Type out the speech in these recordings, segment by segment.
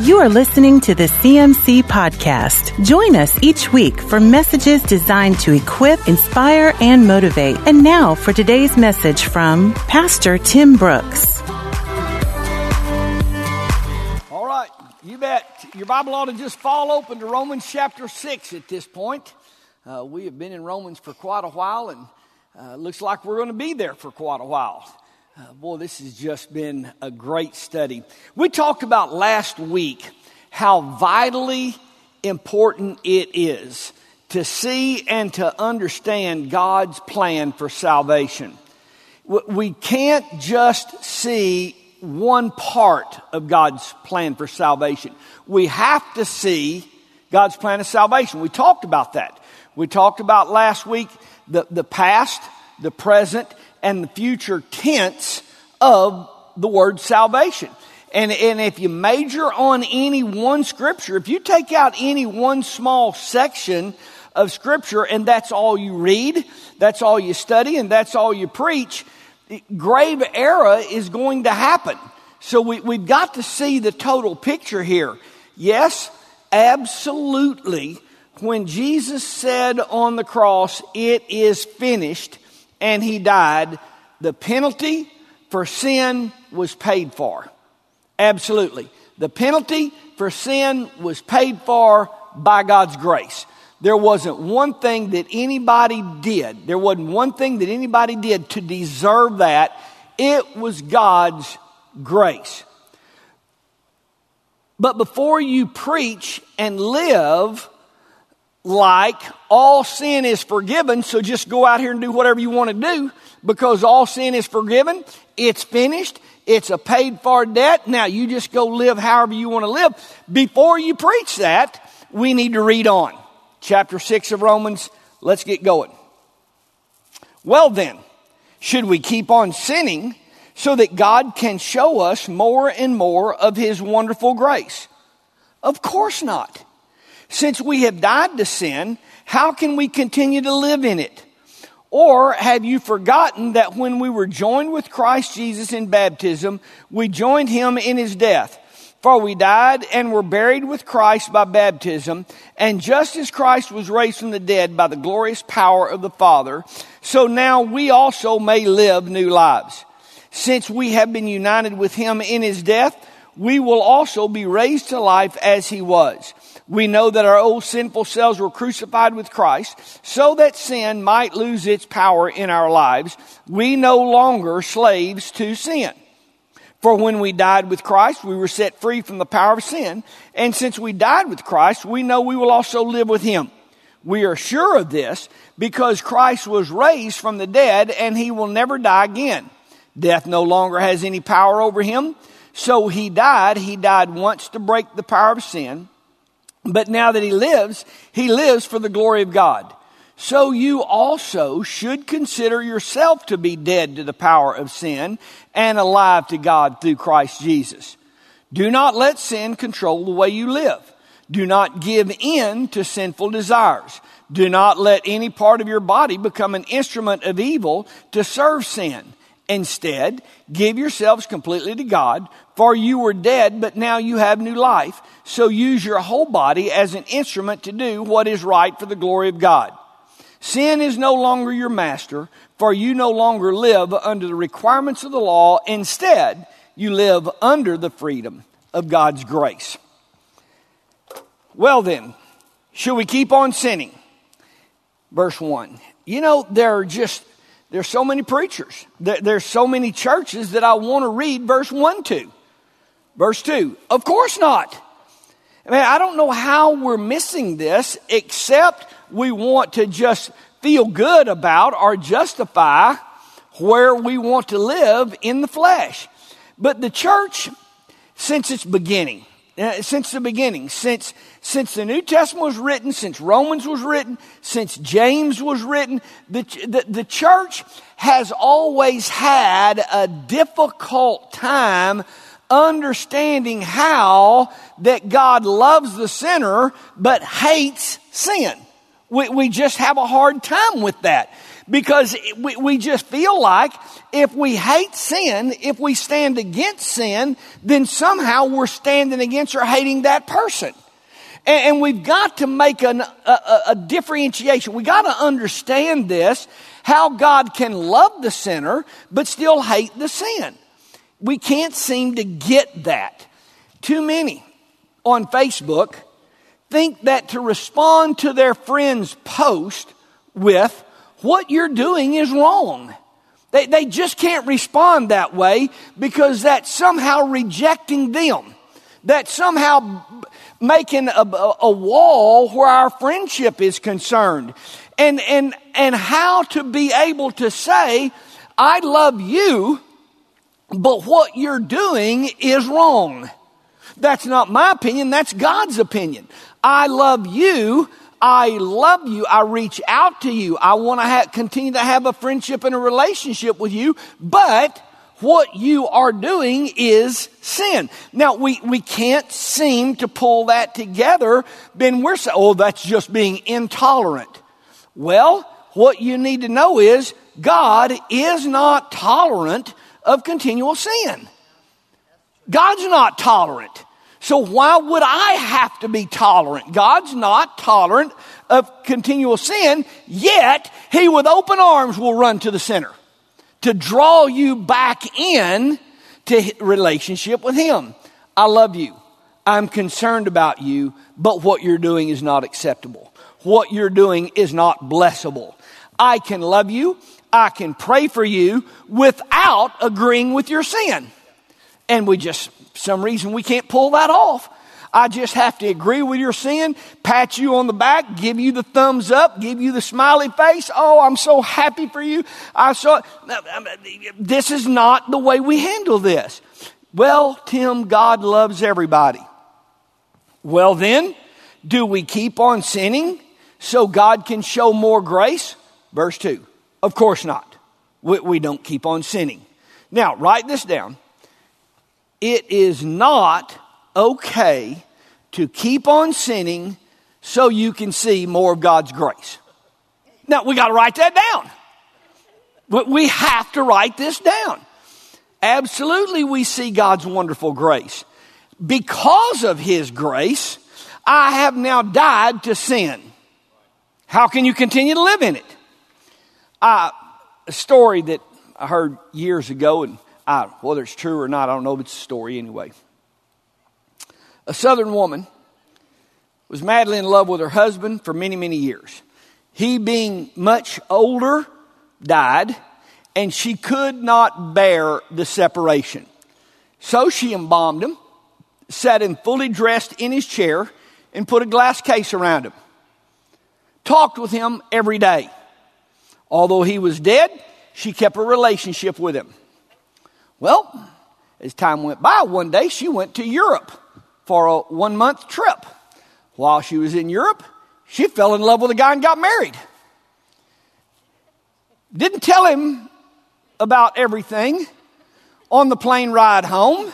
You are listening to the CMC Podcast. Join us each week for messages designed to equip, inspire, and motivate. And now for today's message from Pastor Tim Brooks. All right, you bet. Your Bible ought to just fall open to Romans chapter 6 at this point. Uh, we have been in Romans for quite a while, and uh, looks like we're going to be there for quite a while. Uh, boy, this has just been a great study. We talked about last week how vitally important it is to see and to understand God's plan for salvation. We can't just see one part of God's plan for salvation. We have to see God's plan of salvation. We talked about that. We talked about last week the, the past, the present, and the future tense of the word salvation. And, and if you major on any one scripture, if you take out any one small section of scripture and that's all you read, that's all you study, and that's all you preach, grave error is going to happen. So we, we've got to see the total picture here. Yes, absolutely. When Jesus said on the cross, it is finished, and he died, the penalty for sin was paid for. Absolutely. The penalty for sin was paid for by God's grace. There wasn't one thing that anybody did. There wasn't one thing that anybody did to deserve that. It was God's grace. But before you preach and live like all sin is forgiven, so just go out here and do whatever you want to do because all sin is forgiven, it's finished, it's a paid for debt. Now you just go live however you want to live. Before you preach that, we need to read on. Chapter 6 of Romans, let's get going. Well then, should we keep on sinning so that God can show us more and more of His wonderful grace? Of course not. Since we have died to sin, how can we continue to live in it? Or have you forgotten that when we were joined with Christ Jesus in baptism, we joined him in his death? For we died and were buried with Christ by baptism, and just as Christ was raised from the dead by the glorious power of the Father, so now we also may live new lives. Since we have been united with him in his death, we will also be raised to life as he was. We know that our old sinful selves were crucified with Christ so that sin might lose its power in our lives. We no longer slaves to sin. For when we died with Christ, we were set free from the power of sin. And since we died with Christ, we know we will also live with him. We are sure of this because Christ was raised from the dead and he will never die again. Death no longer has any power over him. So he died. He died once to break the power of sin. But now that he lives, he lives for the glory of God. So you also should consider yourself to be dead to the power of sin and alive to God through Christ Jesus. Do not let sin control the way you live. Do not give in to sinful desires. Do not let any part of your body become an instrument of evil to serve sin. Instead, give yourselves completely to God, for you were dead, but now you have new life. So use your whole body as an instrument to do what is right for the glory of God. Sin is no longer your master, for you no longer live under the requirements of the law. Instead, you live under the freedom of God's grace. Well, then, should we keep on sinning? Verse 1. You know, there are just there's so many preachers. There's so many churches that I want to read verse 1 to. Verse 2, of course not. I mean, I don't know how we're missing this except we want to just feel good about or justify where we want to live in the flesh. But the church, since its beginning, uh, since the beginning, since, since the New Testament was written, since Romans was written, since James was written, the, the, the church has always had a difficult time understanding how that God loves the sinner but hates sin. We, we just have a hard time with that because we, we just feel like if we hate sin, if we stand against sin, then somehow we're standing against or hating that person. And, and we've got to make an, a, a differentiation. We got to understand this, how God can love the sinner, but still hate the sin. We can't seem to get that. Too many on Facebook think that to respond to their friend's post with, what you're doing is wrong. They, they just can't respond that way because that's somehow rejecting them. That's somehow making a, a wall where our friendship is concerned. And, and, and how to be able to say, I love you, but what you're doing is wrong. That's not my opinion, that's God's opinion. I love you. I love you. I reach out to you. I want to ha- continue to have a friendship and a relationship with you, but what you are doing is sin. Now, we, we can't seem to pull that together. Then we're saying, oh, that's just being intolerant. Well, what you need to know is God is not tolerant of continual sin. God's not tolerant. So why would I have to be tolerant? God's not tolerant of continual sin, yet He with open arms will run to the sinner to draw you back in to relationship with Him. I love you. I'm concerned about you, but what you're doing is not acceptable. What you're doing is not blessable. I can love you. I can pray for you without agreeing with your sin. And we just, some reason we can't pull that off. I just have to agree with your sin, pat you on the back, give you the thumbs up, give you the smiley face. Oh, I'm so happy for you. I saw this is not the way we handle this. Well, Tim, God loves everybody. Well, then, do we keep on sinning so God can show more grace? Verse 2. Of course not. We, we don't keep on sinning. Now, write this down. It is not okay to keep on sinning so you can see more of God's grace. Now, we got to write that down. But we have to write this down. Absolutely, we see God's wonderful grace. Because of His grace, I have now died to sin. How can you continue to live in it? A story that I heard years ago, and I, whether it's true or not, I don't know, but it's a story anyway. A southern woman was madly in love with her husband for many, many years. He, being much older, died, and she could not bear the separation. So she embalmed him, sat him fully dressed in his chair, and put a glass case around him. Talked with him every day. Although he was dead, she kept a relationship with him. Well, as time went by, one day she went to Europe for a one month trip. While she was in Europe, she fell in love with a guy and got married. Didn't tell him about everything on the plane ride home,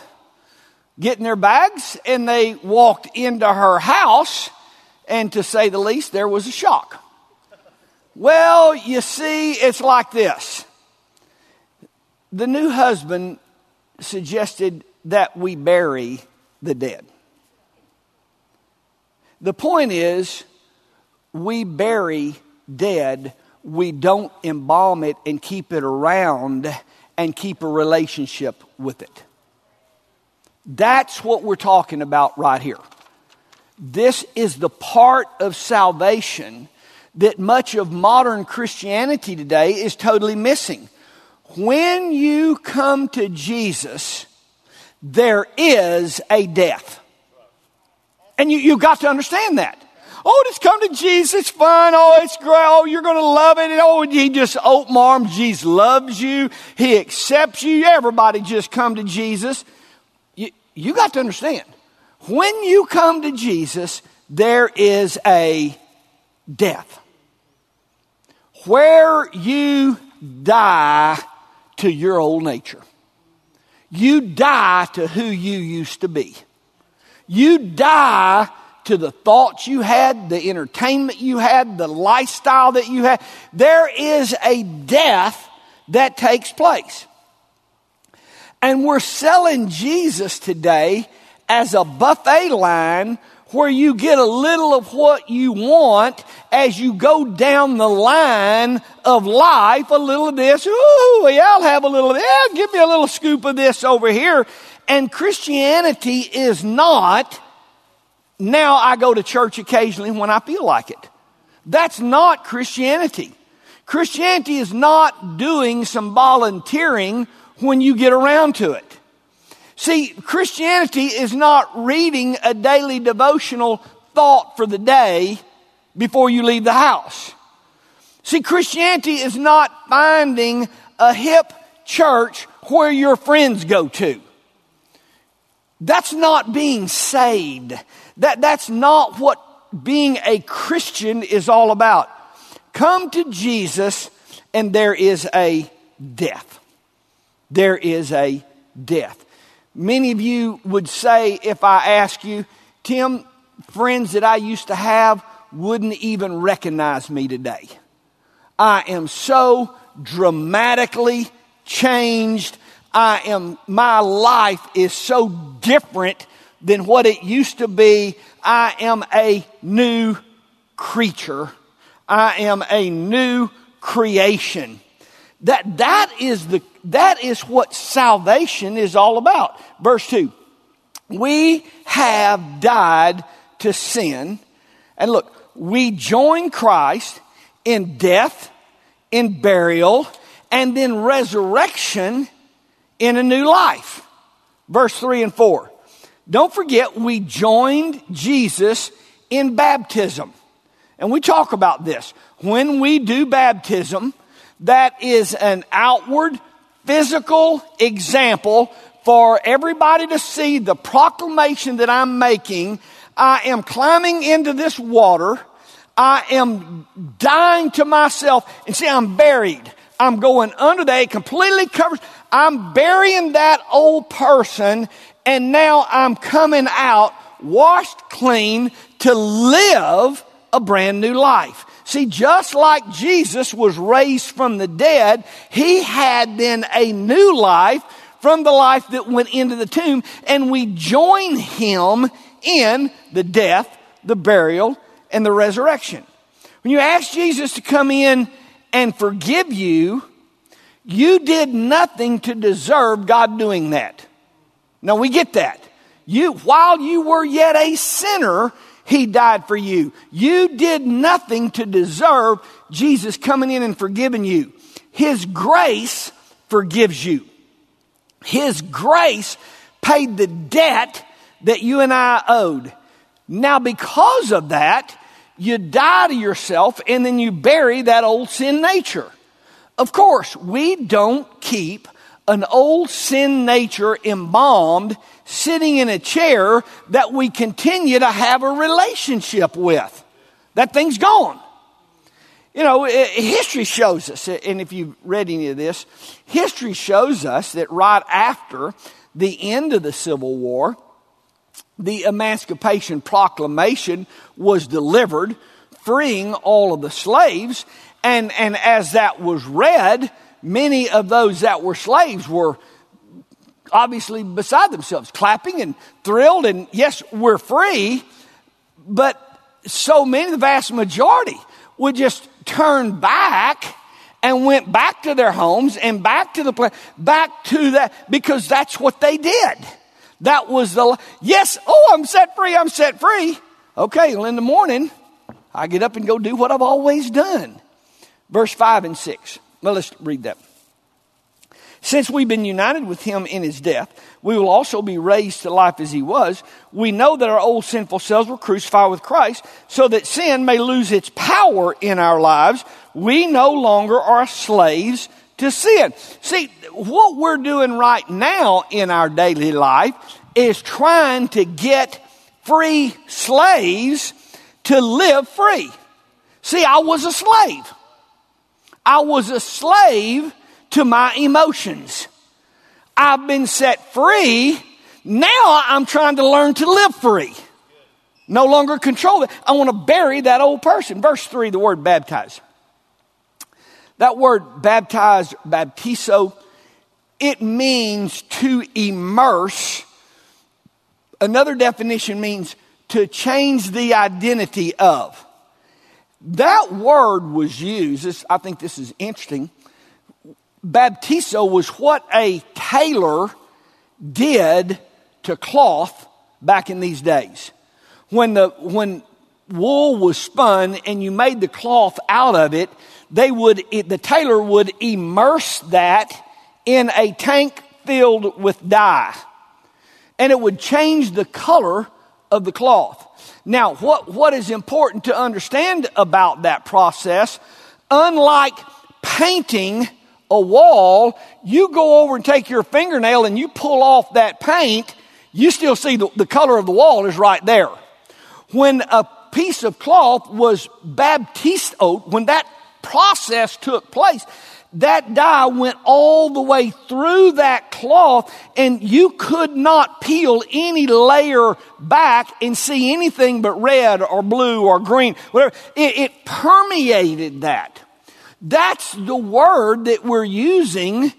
getting their bags, and they walked into her house, and to say the least, there was a shock. Well, you see, it's like this. The new husband suggested that we bury the dead. The point is, we bury dead, we don't embalm it and keep it around and keep a relationship with it. That's what we're talking about right here. This is the part of salvation that much of modern Christianity today is totally missing. When you come to Jesus, there is a death. And you, you got to understand that. Oh, just come to Jesus. Fun. Oh, it's great. Oh, you're going to love it. And oh, he just open arms. Jesus loves you. He accepts you. Everybody just come to Jesus. You, you got to understand. When you come to Jesus, there is a death. Where you die to your old nature. You die to who you used to be. You die to the thoughts you had, the entertainment you had, the lifestyle that you had. There is a death that takes place. And we're selling Jesus today as a buffet line where you get a little of what you want as you go down the line of life. A little of this, ooh, yeah, I'll have a little of that. Yeah, give me a little scoop of this over here. And Christianity is not, now I go to church occasionally when I feel like it. That's not Christianity. Christianity is not doing some volunteering when you get around to it. See, Christianity is not reading a daily devotional thought for the day before you leave the house. See, Christianity is not finding a hip church where your friends go to. That's not being saved. That, that's not what being a Christian is all about. Come to Jesus and there is a death. There is a death. Many of you would say, if I ask you, Tim, friends that I used to have wouldn't even recognize me today. I am so dramatically changed. I am, my life is so different than what it used to be. I am a new creature. I am a new creation. That, that is the, that is what salvation is all about. Verse 2. We have died to sin. And look, we join Christ in death, in burial, and then resurrection in a new life. Verse 3 and 4. Don't forget, we joined Jesus in baptism. And we talk about this. When we do baptism, that is an outward physical example for everybody to see the proclamation that I'm making. I am climbing into this water. I am dying to myself. And see, I'm buried. I'm going under that. It completely covers. I'm burying that old person. And now I'm coming out washed clean to live a brand new life. See, just like Jesus was raised from the dead, he had then a new life from the life that went into the tomb, and we join him in the death, the burial, and the resurrection. When you ask Jesus to come in and forgive you, you did nothing to deserve God doing that. Now we get that. You, while you were yet a sinner, he died for you. You did nothing to deserve Jesus coming in and forgiving you. His grace forgives you. His grace paid the debt that you and I owed. Now, because of that, you die to yourself and then you bury that old sin nature. Of course, we don't keep an old sin nature embalmed sitting in a chair that we continue to have a relationship with. That thing's gone. You know, history shows us, and if you've read any of this, history shows us that right after the end of the Civil War, the Emancipation Proclamation was delivered, freeing all of the slaves. And, and as that was read, many of those that were slaves were obviously beside themselves, clapping and thrilled. And yes, we're free, but so many, the vast majority, would just turn back and went back to their homes and back to the place, back to that, because that's what they did. That was the, yes, oh, I'm set free, I'm set free. Okay, well, in the morning, I get up and go do what I've always done. Verse 5 and 6. Well, let's read that. Since we've been united with him in his death, we will also be raised to life as he was. We know that our old sinful selves were crucified with Christ so that sin may lose its power in our lives. We no longer are slaves to sin. See, what we're doing right now in our daily life is trying to get free slaves to live free. See, I was a slave. I was a slave to my emotions. I've been set free. Now I'm trying to learn to live free. No longer control it. I want to bury that old person. Verse 3, the word baptize. That word baptize, baptizo, it means to immerse. Another definition means to change the identity of. That word was used, this, I think this is interesting. Baptizo was what a tailor did to cloth back in these days. When the, when wool was spun and you made the cloth out of it, they would, it, the tailor would immerse that in a tank filled with dye. And it would change the color of the cloth. Now, what, what is important to understand about that process, unlike painting a wall, you go over and take your fingernail and you pull off that paint, you still see the, the color of the wall is right there. When a piece of cloth was baptized, when that process took place, that dye went all the way through that cloth and you could not peel any layer back and see anything but red or blue or green, whatever. It, it permeated that. That's the word that we're using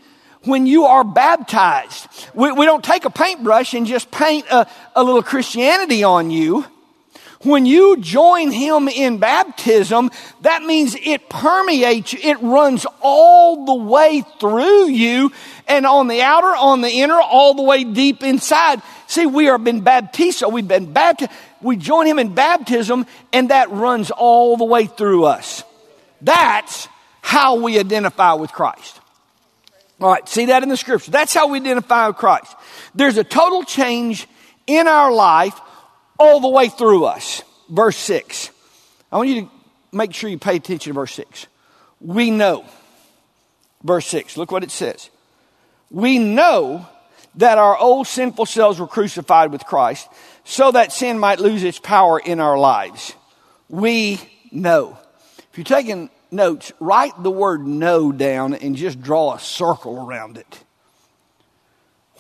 when you are baptized. We, we don't take a paintbrush and just paint a, a little Christianity on you. When you join him in baptism, that means it permeates you. It runs all the way through you and on the outer, on the inner, all the way deep inside. See, we are been baptized, so we've been baptized. We join him in baptism and that runs all the way through us. That's how we identify with Christ. All right, see that in the scripture. That's how we identify with Christ. There's a total change in our life all the way through us. Verse 6. I want you to make sure you pay attention to verse 6. We know. Verse 6. Look what it says. We know that our old sinful selves were crucified with Christ so that sin might lose its power in our lives. We know. If you're taking notes, write the word know down and just draw a circle around it.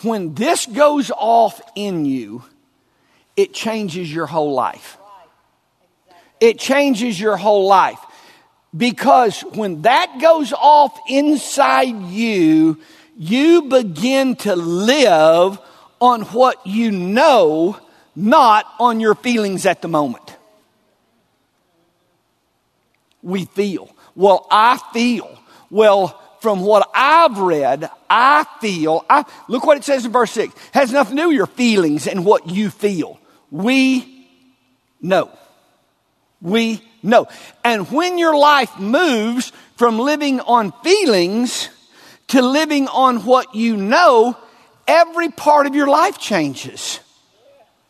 When this goes off in you, it changes your whole life. It changes your whole life. Because when that goes off inside you, you begin to live on what you know, not on your feelings at the moment. We feel. Well, I feel. Well, from what I've read, I feel. I, look what it says in verse 6. It has nothing to do with your feelings and what you feel. We know. We know. And when your life moves from living on feelings to living on what you know, every part of your life changes.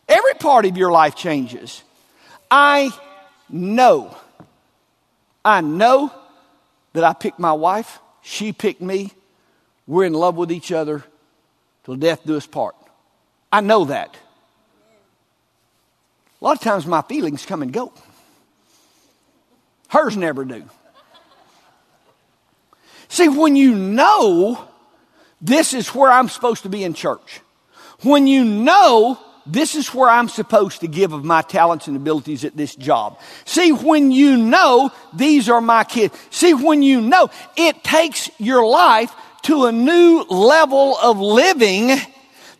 Every part of your life changes. I know. I know that I picked my wife. She picked me. We're in love with each other till death do us part. I know that. A lot of times my feelings come and go. Hers never do. See, when you know this is where I'm supposed to be in church, when you know this is where I'm supposed to give of my talents and abilities at this job. See, when you know these are my kids, see, when you know it takes your life to a new level of living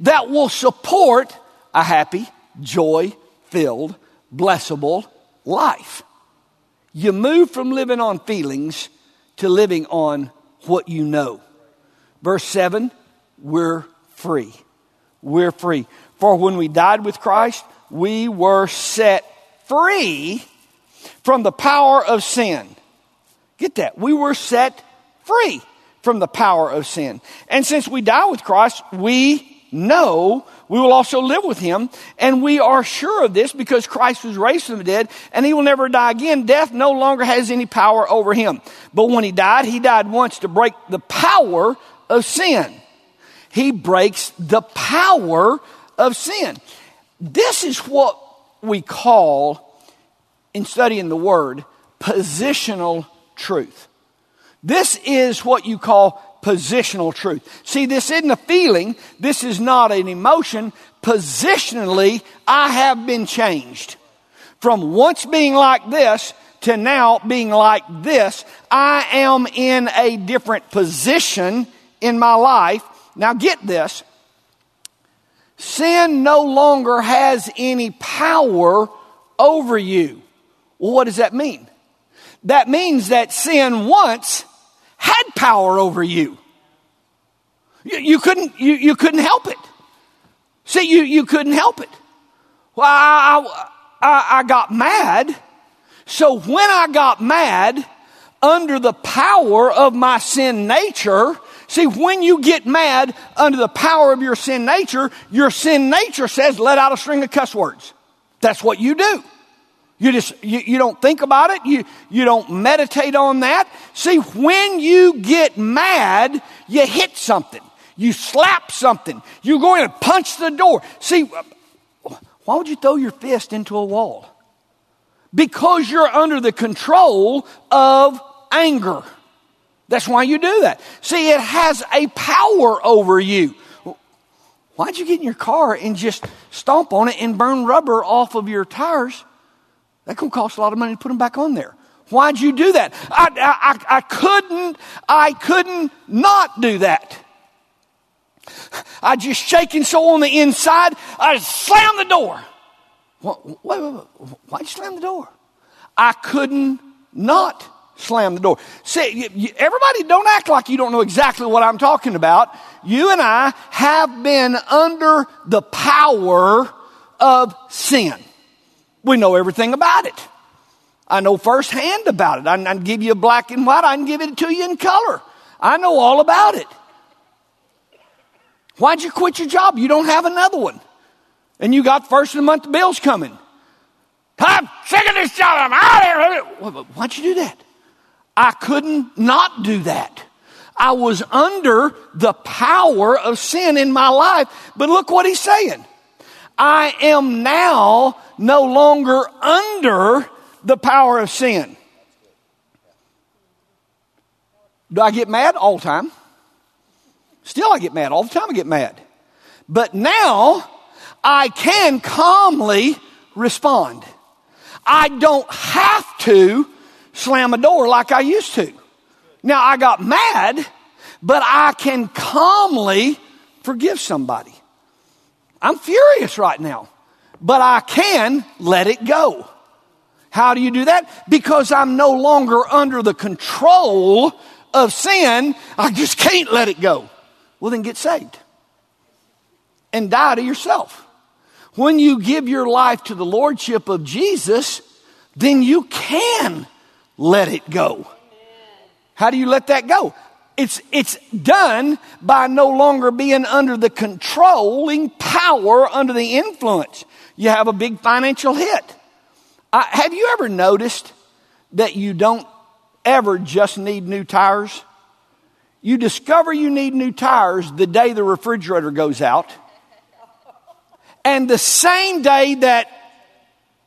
that will support a happy, joy, filled, blessable life. You move from living on feelings to living on what you know. Verse 7 we're free. We're free. For when we died with Christ, we were set free from the power of sin. Get that? We were set free from the power of sin. And since we die with Christ, we know we will also live with him. And we are sure of this because Christ was raised from the dead and he will never die again. Death no longer has any power over him. But when he died, he died once to break the power of sin. He breaks the power of sin. This is what we call, in studying the word, positional truth. This is what you call positional truth. See, this isn't a feeling, this is not an emotion. Positionally, I have been changed. From once being like this to now being like this, I am in a different position in my life. Now get this. Sin no longer has any power over you. Well, what does that mean? That means that sin once had power over you. You, you couldn't, you, you couldn't help it. See, you, you couldn't help it. Well, I, I, I got mad. So when I got mad under the power of my sin nature, see, when you get mad under the power of your sin nature, your sin nature says, let out a string of cuss words. That's what you do. You just, you, you don't think about it. You, you don't meditate on that. See, when you get mad, you hit something. You slap something. You go in and punch the door. See, why would you throw your fist into a wall? Because you're under the control of anger. That's why you do that. See, it has a power over you. Why'd you get in your car and just stomp on it and burn rubber off of your tires? That could cost a lot of money to put them back on there. Why'd you do that? I, I, I couldn't, I couldn't not do that. I just shaking so on the inside, I slammed the door. Wait, wait, wait, why'd you slam the door? I couldn't not slam the door. See, everybody don't act like you don't know exactly what I'm talking about. You and I have been under the power of sin. We know everything about it. I know firsthand about it. I can give you black and white. I can give it to you in color. I know all about it. Why'd you quit your job? You don't have another one. And you got first of the month bills coming. I'm sick of this job. I'm out of here. Why'd you do that? I couldn't not do that. I was under the power of sin in my life. But look what he's saying. I am now no longer under the power of sin. Do I get mad all the time? Still, I get mad. All the time I get mad. But now, I can calmly respond. I don't have to slam a door like I used to. Now, I got mad, but I can calmly forgive somebody. I'm furious right now, but I can let it go. How do you do that? Because I'm no longer under the control of sin. I just can't let it go. Well, then get saved and die to yourself. When you give your life to the Lordship of Jesus, then you can let it go. How do you let that go? It's, it's done by no longer being under the controlling power, under the influence. You have a big financial hit. Uh, have you ever noticed that you don't ever just need new tires? You discover you need new tires the day the refrigerator goes out. And the same day that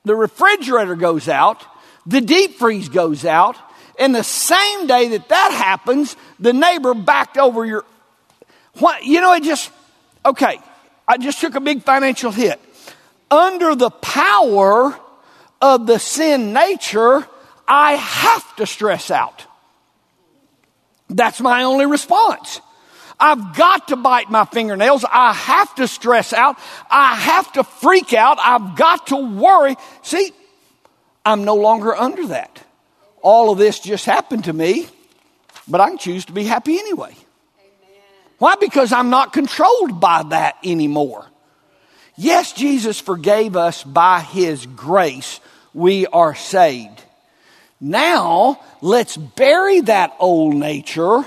the refrigerator goes out, the deep freeze goes out, and the same day that that happens, the neighbor backed over your. What, you know, it just, okay, I just took a big financial hit. Under the power of the sin nature, I have to stress out. That's my only response. I've got to bite my fingernails. I have to stress out. I have to freak out. I've got to worry. See, I'm no longer under that. All of this just happened to me, but I can choose to be happy anyway. Amen. Why? Because I'm not controlled by that anymore. Yes, Jesus forgave us by His grace. We are saved. Now, let's bury that old nature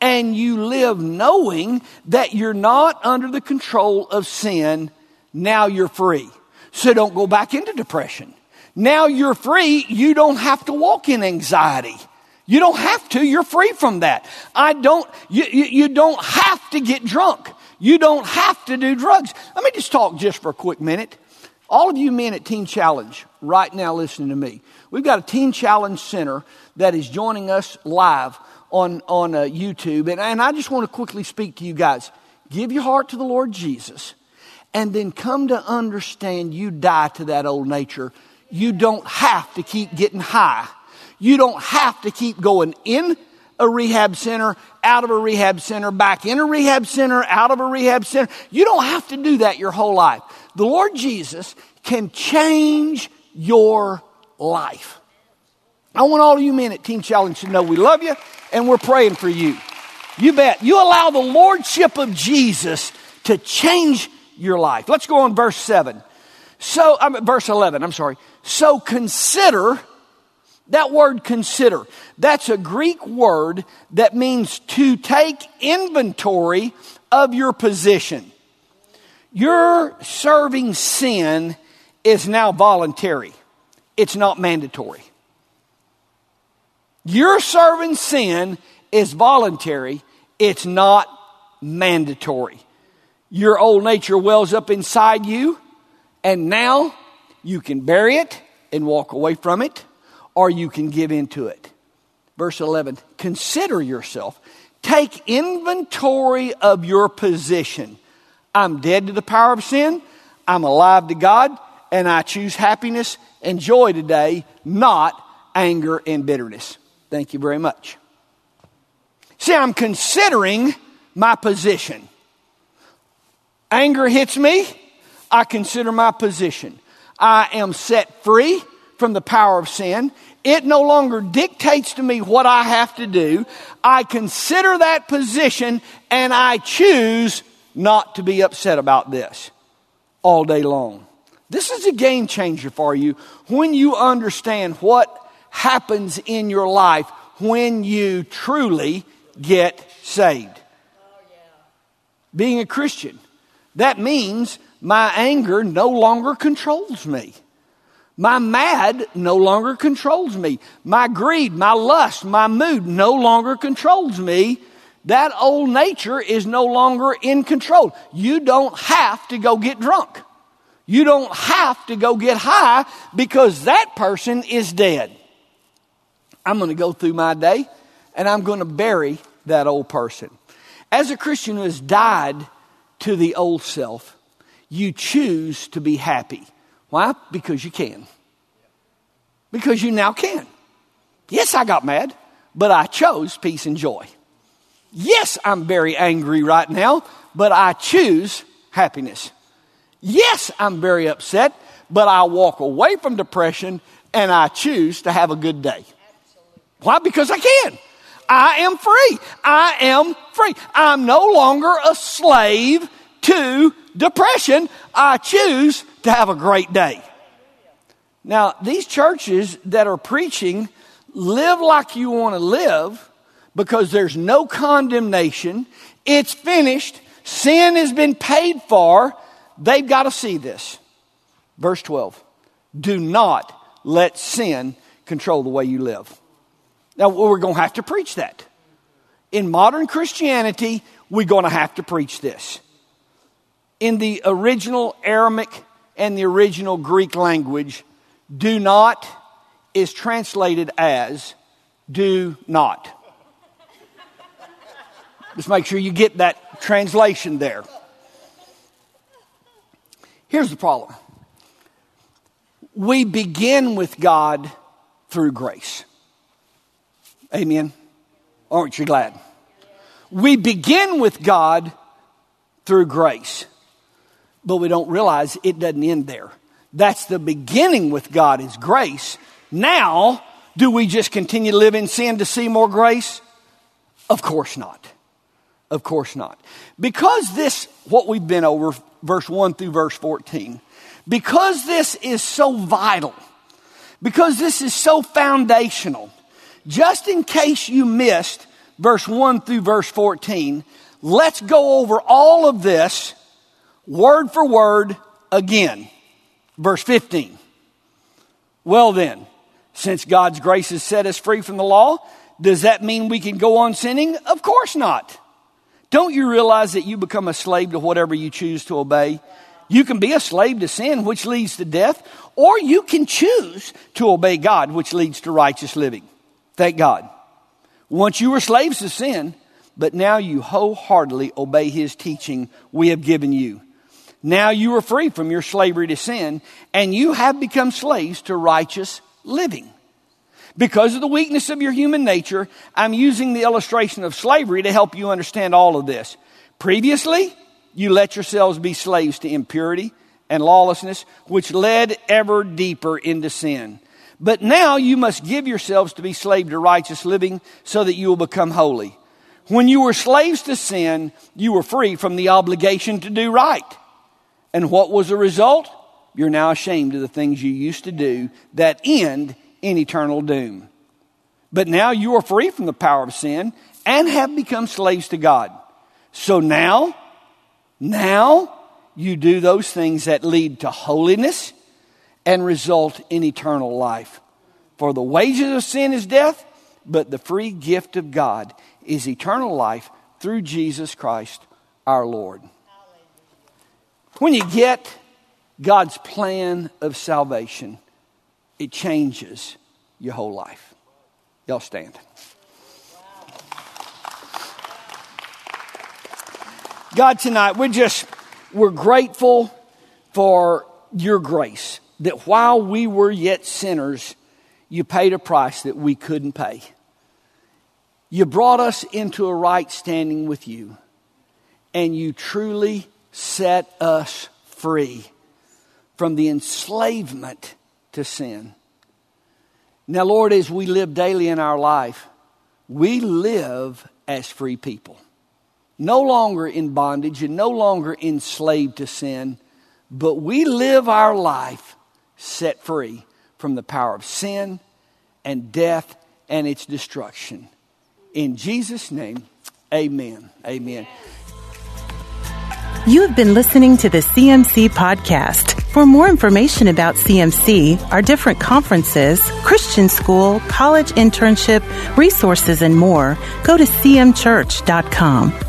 and you live knowing that you're not under the control of sin. Now you're free. So don't go back into depression. Now you're free. You don't have to walk in anxiety. You don't have to. You're free from that. I don't, you, you, you don't have to get drunk. You don't have to do drugs. Let me just talk just for a quick minute. All of you men at Teen Challenge right now listening to me. We've got a Teen Challenge Center that is joining us live on, on uh, YouTube. And, and I just want to quickly speak to you guys. Give your heart to the Lord Jesus and then come to understand you die to that old nature. You don't have to keep getting high. You don't have to keep going in a rehab center, out of a rehab center, back in a rehab center, out of a rehab center. You don't have to do that your whole life. The Lord Jesus can change your life. I want all of you men at Teen Challenge to know we love you and we're praying for you. You bet. You allow the Lordship of Jesus to change your life. Let's go on verse 7. So, I'm at verse 11, I'm sorry. So consider, that word consider, that's a Greek word that means to take inventory of your position. Your serving sin is now voluntary, it's not mandatory. Your serving sin is voluntary, it's not mandatory. Your old nature wells up inside you, and now you can bury it and walk away from it, or you can give into it. Verse 11 Consider yourself, take inventory of your position. I'm dead to the power of sin, I'm alive to God, and I choose happiness and joy today, not anger and bitterness. Thank you very much. See, I'm considering my position. Anger hits me, I consider my position. I am set free from the power of sin. It no longer dictates to me what I have to do. I consider that position and I choose not to be upset about this all day long. This is a game changer for you when you understand what happens in your life when you truly get saved. Being a Christian, that means my anger no longer controls me. My mad no longer controls me. My greed, my lust, my mood no longer controls me. That old nature is no longer in control. You don't have to go get drunk. You don't have to go get high because that person is dead. I'm going to go through my day and I'm going to bury that old person. As a Christian who has died to the old self, you choose to be happy. Why? Because you can. Because you now can. Yes, I got mad, but I chose peace and joy. Yes, I'm very angry right now, but I choose happiness. Yes, I'm very upset, but I walk away from depression and I choose to have a good day. Why? Because I can. I am free. I am free. I'm no longer a slave to depression. I choose to have a great day. Now, these churches that are preaching live like you want to live because there's no condemnation. It's finished. Sin has been paid for. They've got to see this. Verse 12 Do not let sin control the way you live. Now, we're going to have to preach that. In modern Christianity, we're going to have to preach this. In the original Aramaic and the original Greek language, do not is translated as do not. Just make sure you get that translation there. Here's the problem we begin with God through grace. Amen. Aren't you glad? We begin with God through grace, but we don't realize it doesn't end there. That's the beginning with God is grace. Now, do we just continue to live in sin to see more grace? Of course not. Of course not. Because this, what we've been over, verse 1 through verse 14, because this is so vital, because this is so foundational, just in case you missed verse 1 through verse 14, let's go over all of this word for word again. Verse 15. Well, then, since God's grace has set us free from the law, does that mean we can go on sinning? Of course not. Don't you realize that you become a slave to whatever you choose to obey? You can be a slave to sin, which leads to death, or you can choose to obey God, which leads to righteous living. Thank God. Once you were slaves to sin, but now you wholeheartedly obey his teaching we have given you. Now you are free from your slavery to sin, and you have become slaves to righteous living. Because of the weakness of your human nature, I'm using the illustration of slavery to help you understand all of this. Previously, you let yourselves be slaves to impurity and lawlessness, which led ever deeper into sin. But now you must give yourselves to be slaves to righteous living so that you will become holy. When you were slaves to sin, you were free from the obligation to do right. And what was the result? You're now ashamed of the things you used to do that end in eternal doom. But now you are free from the power of sin and have become slaves to God. So now, now you do those things that lead to holiness and result in eternal life. For the wages of sin is death, but the free gift of God is eternal life through Jesus Christ our Lord. When you get God's plan of salvation, it changes your whole life. Y'all stand. God, tonight we're just we're grateful for your grace that while we were yet sinners, you paid a price that we couldn't pay. You brought us into a right standing with you, and you truly set us free from the enslavement to sin. Now, Lord, as we live daily in our life, we live as free people. No longer in bondage and no longer enslaved to sin, but we live our life set free from the power of sin and death and its destruction. In Jesus' name, amen. Amen. You have been listening to the CMC podcast. For more information about CMC, our different conferences, Christian school, college internship, resources, and more, go to cmchurch.com.